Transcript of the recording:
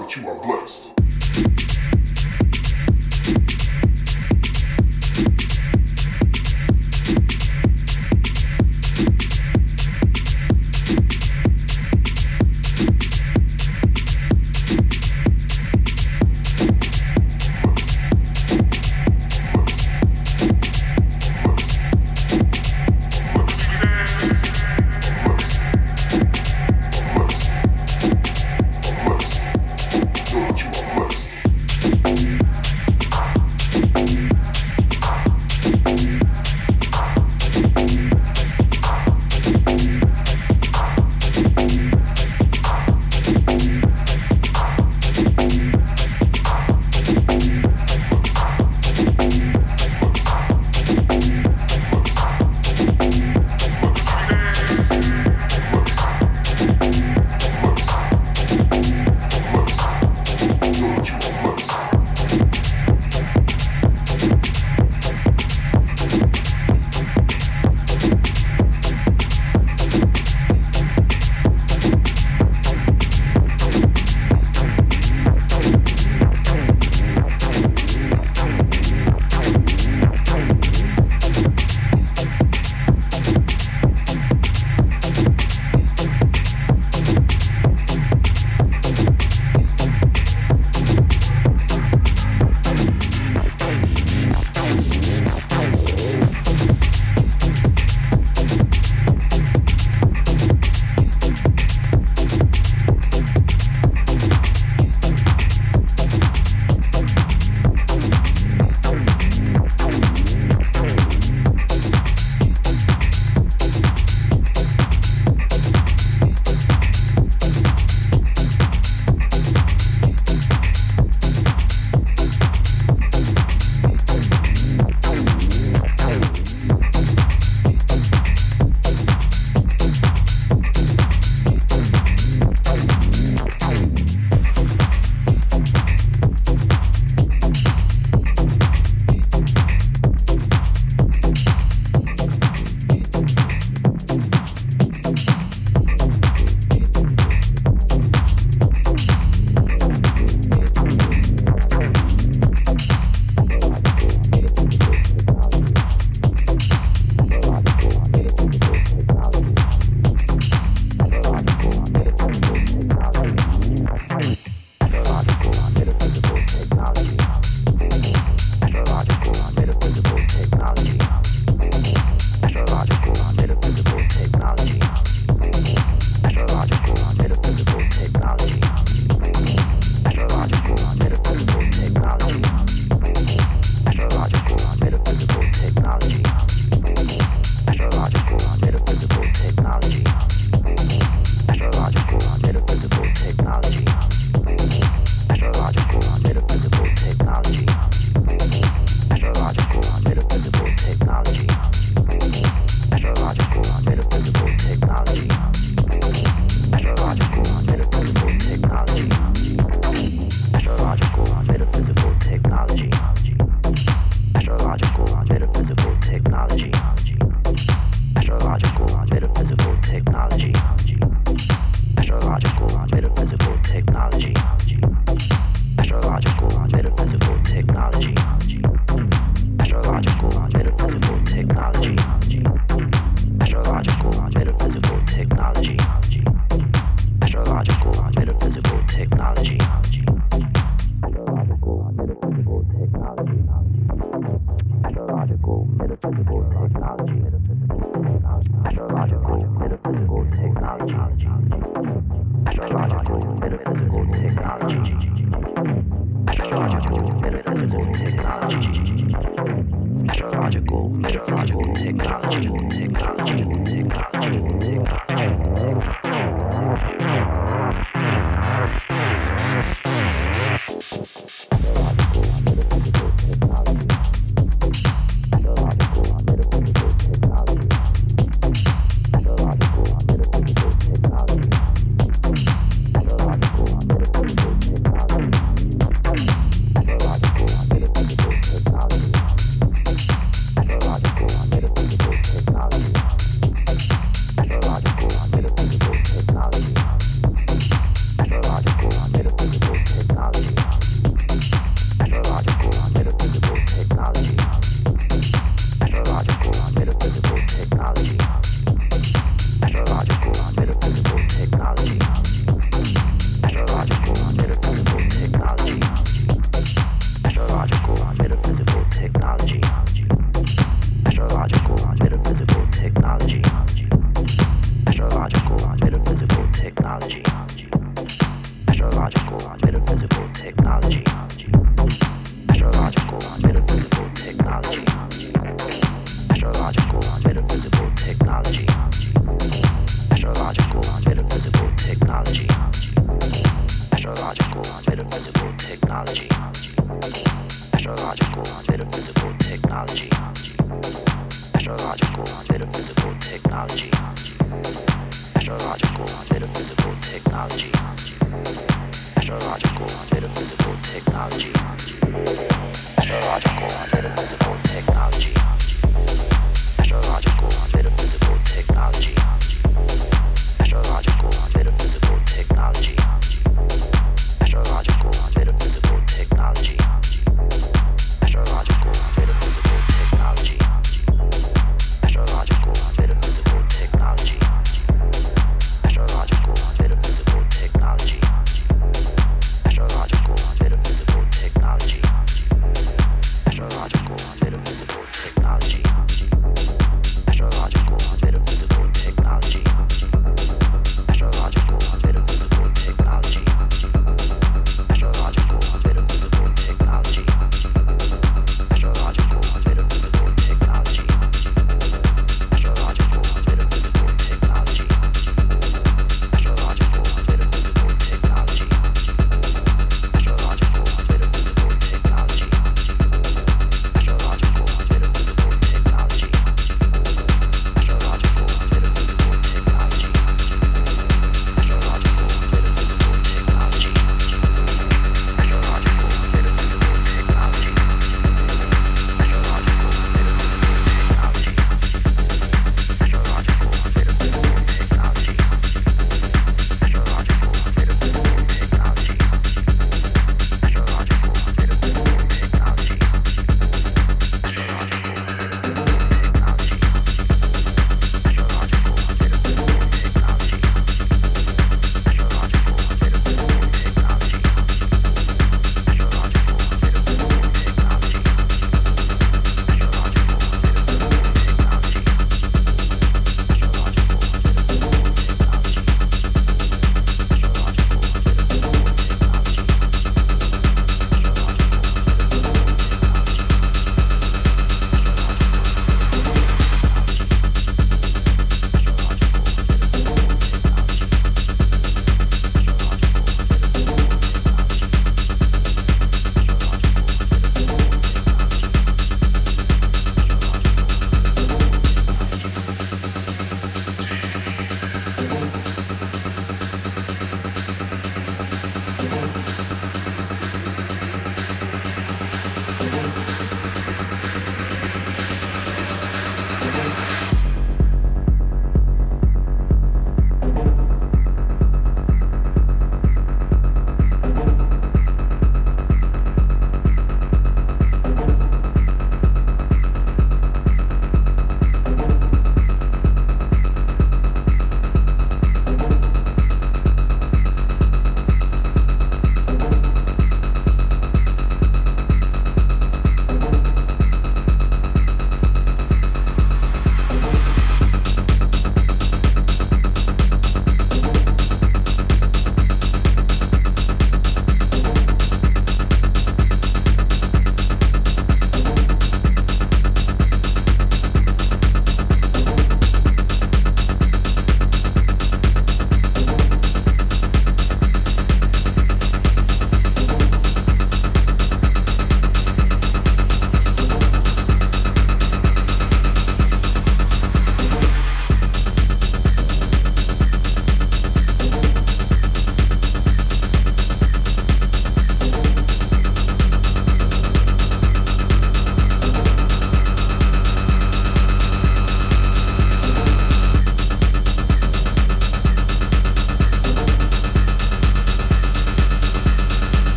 that you are blessed.